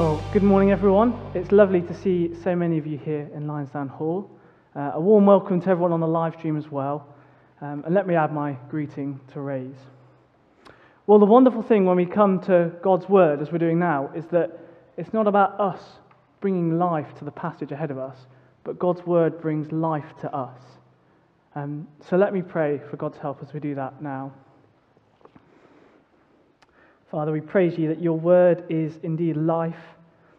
Well, good morning, everyone. It's lovely to see so many of you here in Lyonsdown Hall. Uh, a warm welcome to everyone on the live stream as well. Um, and let me add my greeting to Raise. Well, the wonderful thing when we come to God's Word, as we're doing now, is that it's not about us bringing life to the passage ahead of us, but God's Word brings life to us. Um, so let me pray for God's help as we do that now. Father, we praise you that your word is indeed life,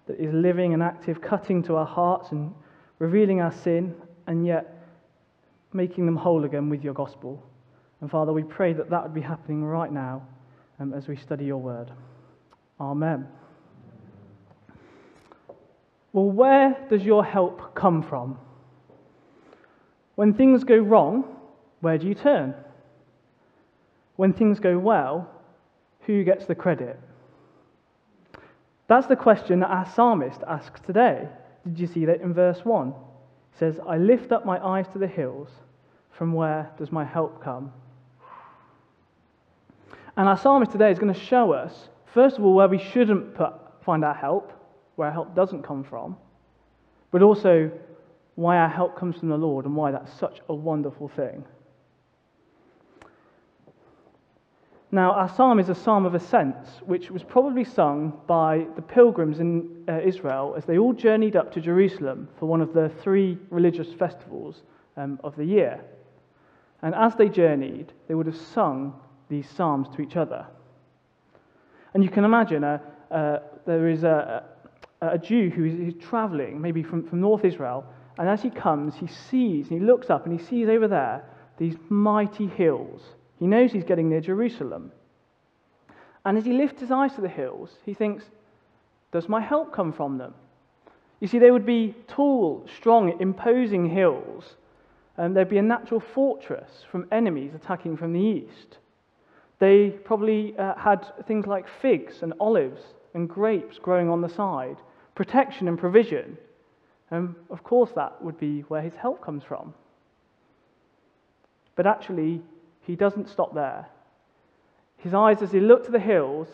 that is living and active, cutting to our hearts and revealing our sin, and yet making them whole again with your gospel. And Father, we pray that that would be happening right now um, as we study your word. Amen. Well, where does your help come from? When things go wrong, where do you turn? When things go well, who gets the credit? That's the question that our psalmist asks today. Did you see that in verse 1? He says, I lift up my eyes to the hills. From where does my help come? And our psalmist today is going to show us, first of all, where we shouldn't put, find our help, where our help doesn't come from, but also why our help comes from the Lord and why that's such a wonderful thing. Now, our psalm is a psalm of ascents, which was probably sung by the pilgrims in uh, Israel as they all journeyed up to Jerusalem for one of the three religious festivals um, of the year. And as they journeyed, they would have sung these psalms to each other. And you can imagine uh, uh, there is a, a Jew who is traveling, maybe from, from North Israel, and as he comes, he sees, and he looks up, and he sees over there these mighty hills he knows he's getting near Jerusalem. And as he lifts his eyes to the hills, he thinks, Does my help come from them? You see, they would be tall, strong, imposing hills, and there'd be a natural fortress from enemies attacking from the east. They probably uh, had things like figs and olives and grapes growing on the side, protection and provision. And of course, that would be where his help comes from. But actually, he doesn't stop there. His eyes, as he looks to the hills,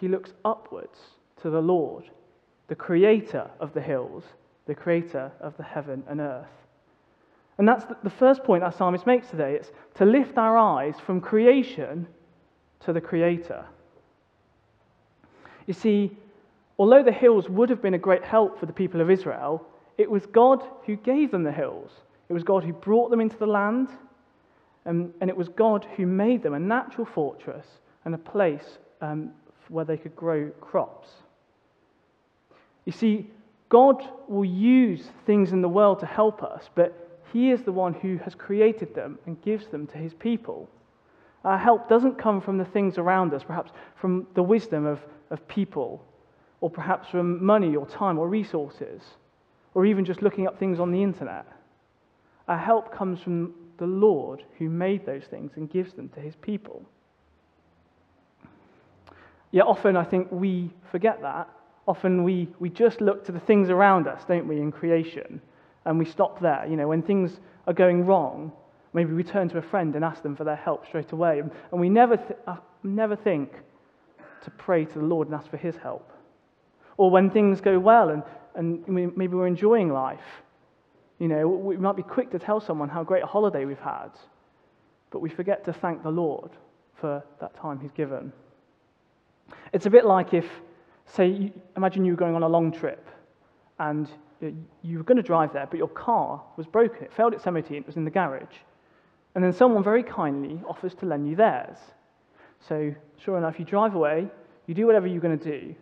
he looks upwards to the Lord, the creator of the hills, the creator of the heaven and earth. And that's the first point our psalmist makes today. It's to lift our eyes from creation to the creator. You see, although the hills would have been a great help for the people of Israel, it was God who gave them the hills. It was God who brought them into the land. Um, and it was God who made them a natural fortress and a place um, where they could grow crops. You see, God will use things in the world to help us, but He is the one who has created them and gives them to His people. Our help doesn't come from the things around us, perhaps from the wisdom of, of people, or perhaps from money or time or resources, or even just looking up things on the internet. Our help comes from the Lord who made those things and gives them to his people. Yet often I think we forget that. Often we, we just look to the things around us, don't we, in creation, and we stop there. You know, when things are going wrong, maybe we turn to a friend and ask them for their help straight away. And, we never, th- uh, never think to pray to the Lord and ask for his help. Or when things go well and, and maybe we're enjoying life, you know, we might be quick to tell someone how great a holiday we've had, but we forget to thank the Lord for that time He's given. It's a bit like if, say, imagine you were going on a long trip and you were going to drive there, but your car was broken. It failed its MOT and it was in the garage. And then someone very kindly offers to lend you theirs. So, sure enough, you drive away, you do whatever you're going to do.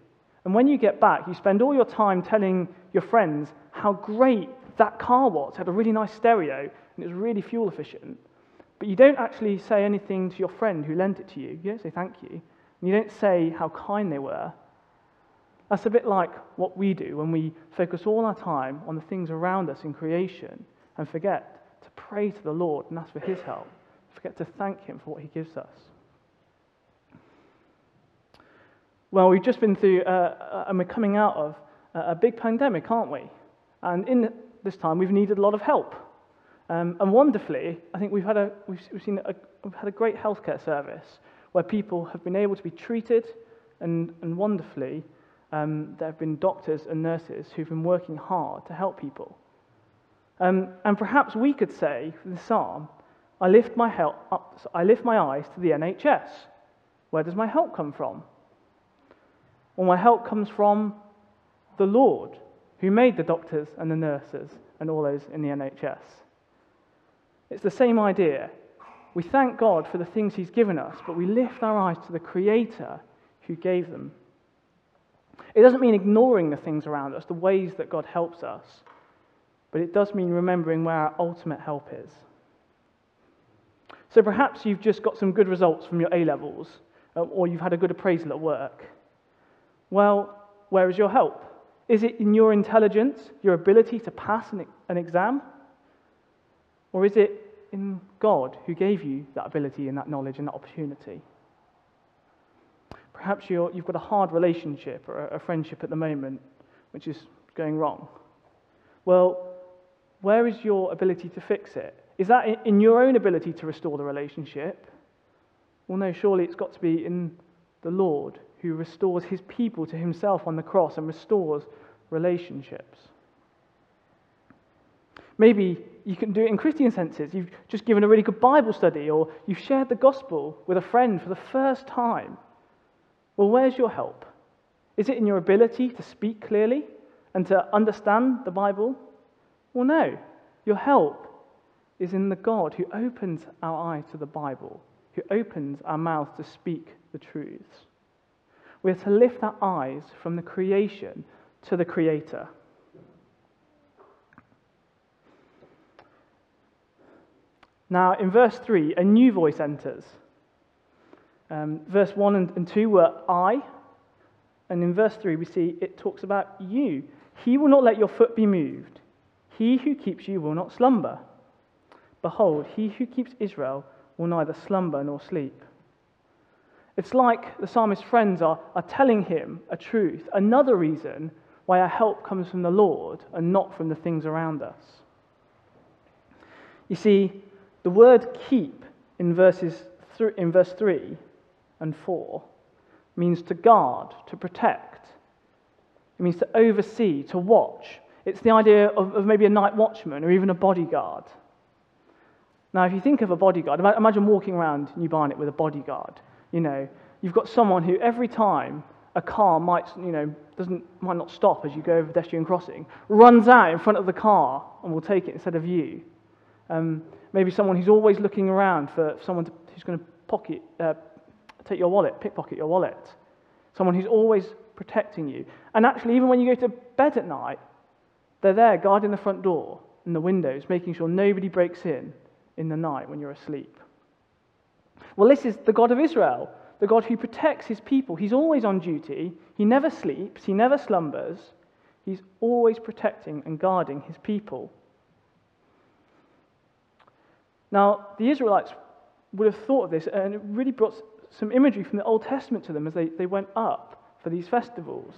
And when you get back, you spend all your time telling your friends how great that car was. It had a really nice stereo and it was really fuel efficient. But you don't actually say anything to your friend who lent it to you. You don't say thank you. And you don't say how kind they were. That's a bit like what we do when we focus all our time on the things around us in creation and forget to pray to the Lord and ask for His help. Forget to thank Him for what He gives us. Well, we've just been through, uh, uh and we're coming out of a big pandemic, aren't we? And in this time, we've needed a lot of help. Um, and wonderfully, I think we've had a, we've, we've seen a, we've had a great healthcare service where people have been able to be treated and, and wonderfully um, there have been doctors and nurses who've been working hard to help people. Um, and perhaps we could say, for the psalm, I lift, my help up, I lift my eyes to the NHS. Where does my help come from? Well, my help comes from the Lord, who made the doctors and the nurses and all those in the NHS. It's the same idea. We thank God for the things He's given us, but we lift our eyes to the Creator who gave them. It doesn't mean ignoring the things around us, the ways that God helps us, but it does mean remembering where our ultimate help is. So perhaps you've just got some good results from your A levels, or you've had a good appraisal at work. Well, where is your help? Is it in your intelligence, your ability to pass an, an exam? Or is it in God who gave you that ability and that knowledge and that opportunity? Perhaps you have got a hard relationship or a friendship at the moment which is going wrong. Well, where is your ability to fix it? Is that in your own ability to restore the relationship? Well, no, surely it's got to be in the Lord who restores his people to himself on the cross and restores relationships. Maybe you can do it in Christian senses. You've just given a really good Bible study, or you've shared the gospel with a friend for the first time. Well, where's your help? Is it in your ability to speak clearly and to understand the Bible? Well, no. Your help is in the God who opens our eyes to the Bible, who opens our mouths to speak the truths. We are to lift our eyes from the creation to the Creator. Now, in verse 3, a new voice enters. Um, verse 1 and, and 2 were I, and in verse 3, we see it talks about you. He will not let your foot be moved. He who keeps you will not slumber. Behold, he who keeps Israel will neither slumber nor sleep. It's like the psalmist's friends are, are telling him a truth, another reason why our help comes from the Lord and not from the things around us. You see, the word keep in, verses th- in verse 3 and 4 means to guard, to protect. It means to oversee, to watch. It's the idea of, of maybe a night watchman or even a bodyguard. Now, if you think of a bodyguard, imagine walking around New Barnet with a bodyguard. You know, you've got someone who every time a car might, you know, doesn't, might not stop as you go over pedestrian crossing, runs out in front of the car and will take it instead of you. Um, maybe someone who's always looking around for someone to, who's going to pocket, uh, take your wallet, pickpocket your wallet. Someone who's always protecting you. And actually, even when you go to bed at night, they're there guarding the front door and the windows, making sure nobody breaks in in the night when you're asleep. Well, this is the God of Israel, the God who protects his people. He's always on duty, he never sleeps, he never slumbers. He's always protecting and guarding his people. Now, the Israelites would have thought of this, and it really brought some imagery from the Old Testament to them as they, they went up for these festivals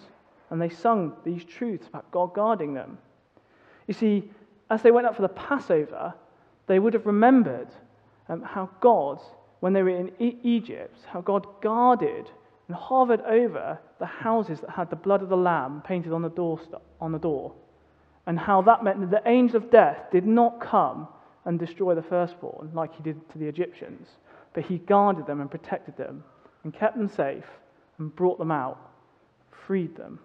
and they sung these truths about God guarding them. You see, as they went up for the Passover, they would have remembered um, how God, when they were in e- Egypt, how God guarded and hovered over the houses that had the blood of the Lamb painted on the door, on the door, and how that meant that the angel of death did not come and destroy the firstborn like he did to the Egyptians, but he guarded them and protected them and kept them safe and brought them out, freed them.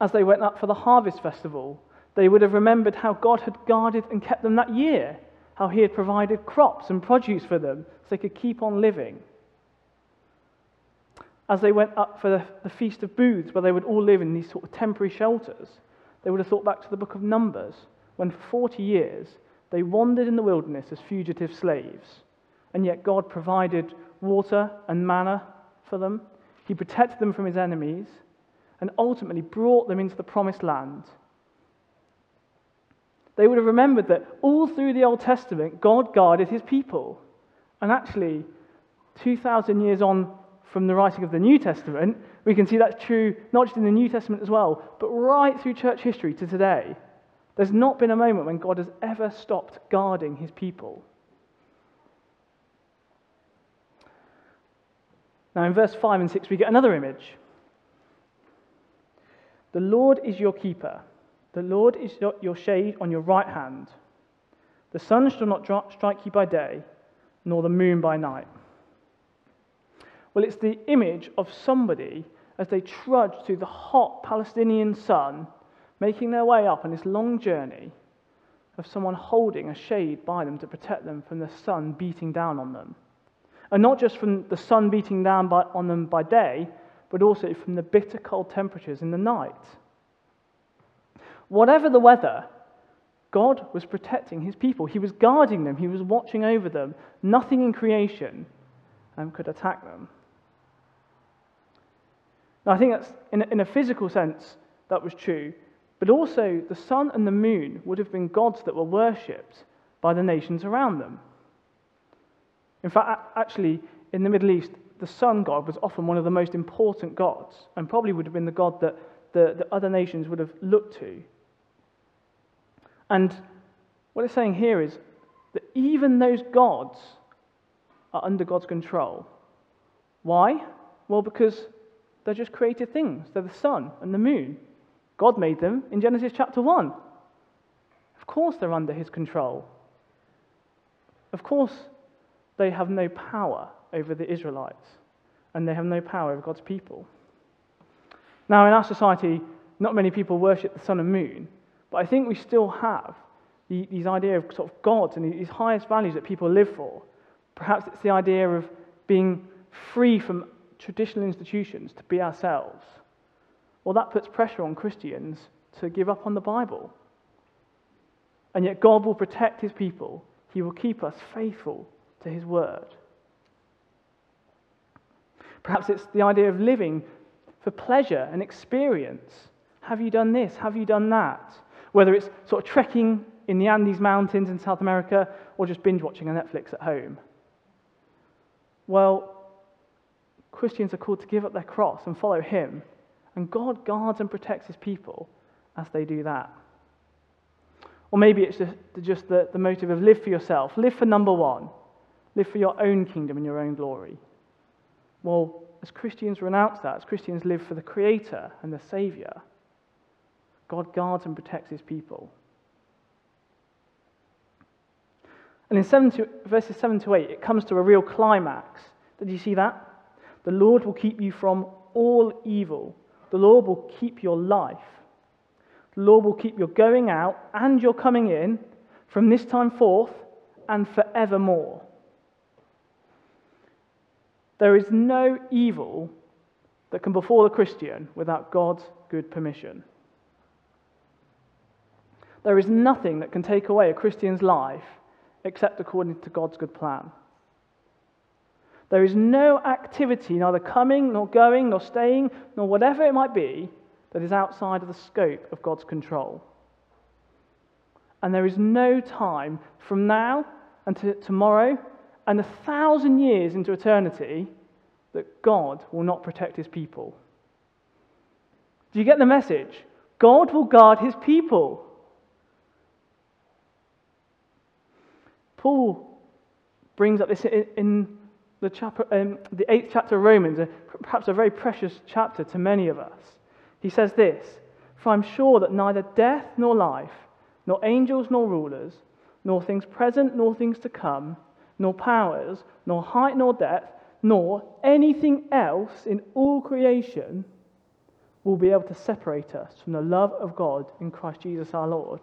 As they went up for the harvest festival, they would have remembered how God had guarded and kept them that year, how he had provided crops and produce for them so they could keep on living. As they went up for the, the Feast of Booths, where they would all live in these sort of temporary shelters, they would have thought back to the book of Numbers, when for 40 years they wandered in the wilderness as fugitive slaves, and yet God provided water and manna for them. He protected them from his enemies and ultimately brought them into the promised land. They would have remembered that all through the Old Testament, God guarded his people. And actually, 2,000 years on from the writing of the New Testament, we can see that's true not just in the New Testament as well, but right through church history to today. There's not been a moment when God has ever stopped guarding his people. Now, in verse 5 and 6, we get another image. The Lord is your keeper. The Lord is your shade on your right hand. The sun shall not strike you by day, nor the moon by night. Well, it's the image of somebody as they trudge through the hot Palestinian sun, making their way up on this long journey, of someone holding a shade by them to protect them from the sun beating down on them. And not just from the sun beating down by, on them by day, but also from the bitter cold temperatures in the night. Whatever the weather, God was protecting his people. He was guarding them, he was watching over them. Nothing in creation um, could attack them. Now, I think that's, in a, in a physical sense, that was true. But also, the sun and the moon would have been gods that were worshipped by the nations around them. In fact, actually, in the Middle East, the sun god was often one of the most important gods and probably would have been the god that the, the other nations would have looked to. And what it's saying here is that even those gods are under God's control. Why? Well, because they're just created things. They're the sun and the moon. God made them in Genesis chapter 1. Of course, they're under his control. Of course, they have no power over the Israelites, and they have no power over God's people. Now, in our society, not many people worship the sun and moon, but I think we still have the, these idea of sort of gods and these highest values that people live for. Perhaps it's the idea of being free from traditional institutions to be ourselves. Well, that puts pressure on Christians to give up on the Bible. And yet, God will protect his people, he will keep us faithful to his word. Perhaps it's the idea of living for pleasure and experience. Have you done this? Have you done that? Whether it's sort of trekking in the Andes Mountains in South America or just binge watching a Netflix at home. Well, Christians are called to give up their cross and follow Him. And God guards and protects His people as they do that. Or maybe it's just, just the, the motive of live for yourself, live for number one, live for your own kingdom and your own glory. Well, as Christians renounce that, as Christians live for the Creator and the Saviour, God guards and protects His people. And in seven to, verses 7 to 8, it comes to a real climax. Did you see that? The Lord will keep you from all evil. The Lord will keep your life. The Lord will keep your going out and your coming in from this time forth and forevermore. There is no evil that can befall a Christian without God's good permission. There is nothing that can take away a Christian's life except according to God's good plan. There is no activity, neither coming, nor going, nor staying, nor whatever it might be, that is outside of the scope of God's control. And there is no time from now until tomorrow and a thousand years into eternity that God will not protect his people. Do you get the message? God will guard his people. Paul brings up this in the, chapter, um, the eighth chapter of Romans, perhaps a very precious chapter to many of us. He says this For I'm sure that neither death nor life, nor angels nor rulers, nor things present nor things to come, nor powers, nor height nor depth, nor anything else in all creation will be able to separate us from the love of God in Christ Jesus our Lord.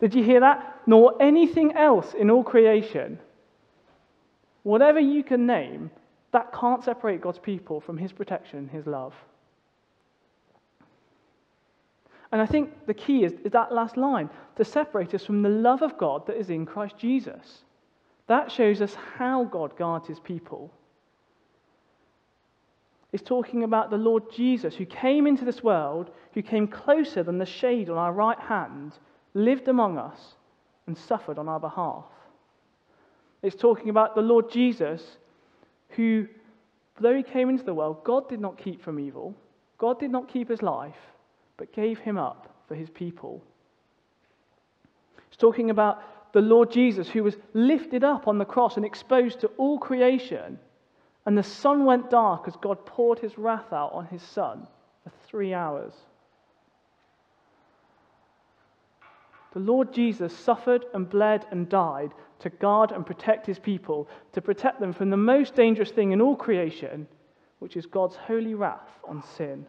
Did you hear that? Nor anything else in all creation Whatever you can name, that can't separate God's people from his protection, his love. And I think the key is, is that last line to separate us from the love of God that is in Christ Jesus. That shows us how God guards his people. It's talking about the Lord Jesus who came into this world, who came closer than the shade on our right hand, lived among us, and suffered on our behalf. It's talking about the Lord Jesus, who, though he came into the world, God did not keep from evil. God did not keep his life, but gave him up for his people. It's talking about the Lord Jesus, who was lifted up on the cross and exposed to all creation. And the sun went dark as God poured his wrath out on his son for three hours. The Lord Jesus suffered and bled and died to guard and protect his people, to protect them from the most dangerous thing in all creation, which is God's holy wrath on sin.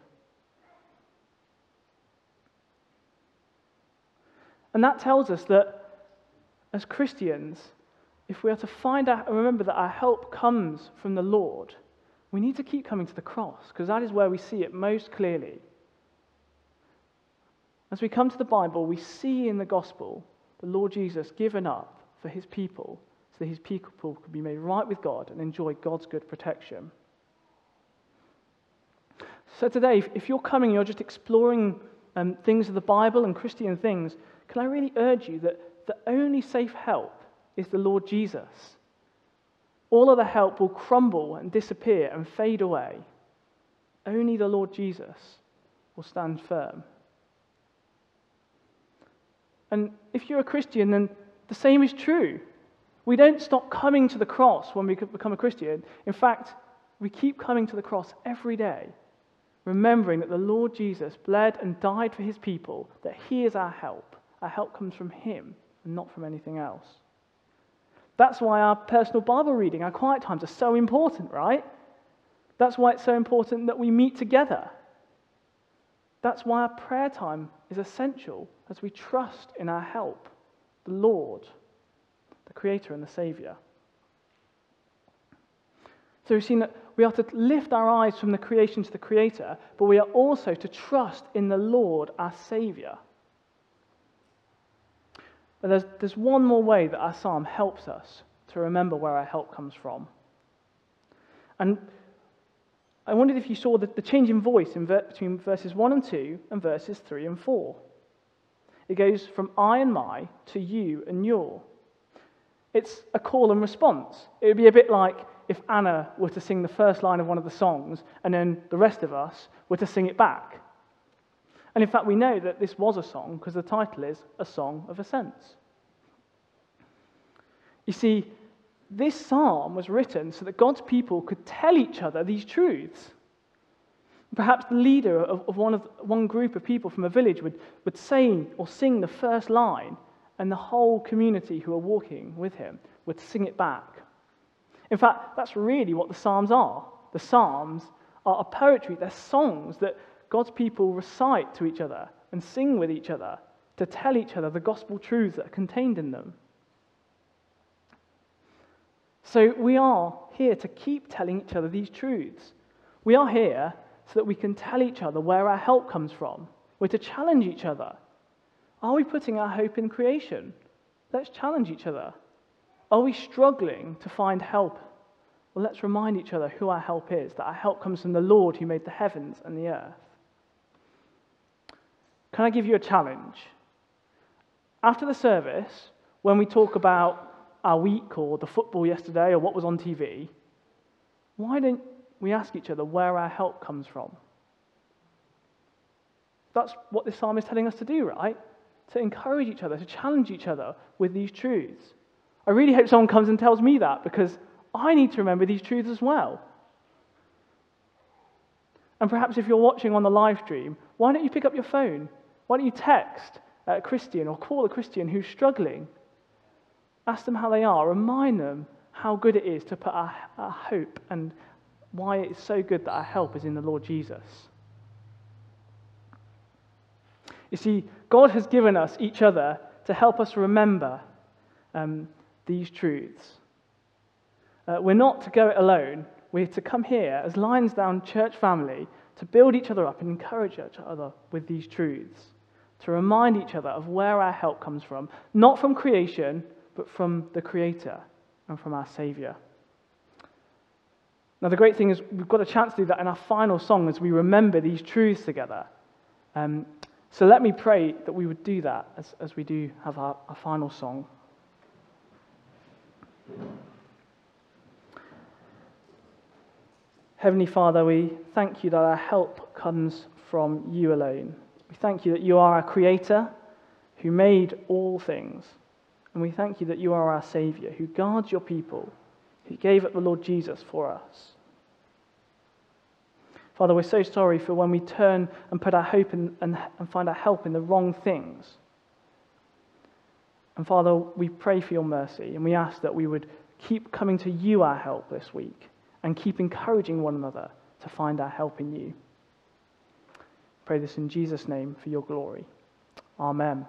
And that tells us that as Christians, if we are to find out and remember that our help comes from the Lord, we need to keep coming to the cross because that is where we see it most clearly. As we come to the Bible, we see in the gospel the Lord Jesus given up for his people so that his people could be made right with God and enjoy God's good protection. So, today, if you're coming, you're just exploring um, things of the Bible and Christian things, can I really urge you that the only safe help is the Lord Jesus? All other help will crumble and disappear and fade away. Only the Lord Jesus will stand firm. And if you're a Christian, then the same is true. We don't stop coming to the cross when we become a Christian. In fact, we keep coming to the cross every day, remembering that the Lord Jesus bled and died for his people, that he is our help. Our help comes from him and not from anything else. That's why our personal Bible reading, our quiet times are so important, right? That's why it's so important that we meet together. That's why our prayer time is essential as we trust in our help, the Lord, the Creator and the Saviour. So we've seen that we are to lift our eyes from the creation to the Creator, but we are also to trust in the Lord, our Saviour. But there's, there's one more way that our psalm helps us to remember where our help comes from. And I wondered if you saw the, the change in voice in ver- between verses 1 and 2 and verses 3 and 4. It goes from I and my to you and your. It's a call and response. It would be a bit like if Anna were to sing the first line of one of the songs and then the rest of us were to sing it back. And in fact, we know that this was a song because the title is A Song of Ascents. You see, this psalm was written so that God's people could tell each other these truths. Perhaps the leader of, one, of one group of people from a village would, would say or sing the first line, and the whole community who are walking with him would sing it back. In fact, that's really what the Psalms are. The Psalms are a poetry, they're songs that God's people recite to each other and sing with each other to tell each other the gospel truths that are contained in them. So we are here to keep telling each other these truths. We are here so that we can tell each other where our help comes from. We're to challenge each other. Are we putting our hope in creation? Let's challenge each other. Are we struggling to find help? Well, let's remind each other who our help is, that our help comes from the Lord who made the heavens and the earth. Can I give you a challenge? After the service, when we talk about our week or the football yesterday or what was on TV, why don't we ask each other where our help comes from? That's what this psalm is telling us to do, right? To encourage each other, to challenge each other with these truths. I really hope someone comes and tells me that because I need to remember these truths as well. And perhaps if you're watching on the live stream, why don't you pick up your phone? Why don't you text a Christian or call a Christian who's struggling Ask them how they are. Remind them how good it is to put our, our hope and why it's so good that our help is in the Lord Jesus. You see, God has given us each other to help us remember um, these truths. Uh, we're not to go it alone. We're to come here as Lyonsdown church family to build each other up and encourage each other with these truths, to remind each other of where our help comes from, not from creation, but from the Creator and from our Saviour. Now, the great thing is, we've got a chance to do that in our final song as we remember these truths together. Um, so let me pray that we would do that as, as we do have our, our final song. Heavenly Father, we thank you that our help comes from you alone. We thank you that you are our creator who made all things. And we thank you that you are our Savior who guards your people, who gave up the Lord Jesus for us. Father, we're so sorry for when we turn and put our hope in, and, and find our help in the wrong things. And Father, we pray for your mercy and we ask that we would keep coming to you, our help, this week and keep encouraging one another to find our help in you. Pray this in Jesus' name for your glory. Amen.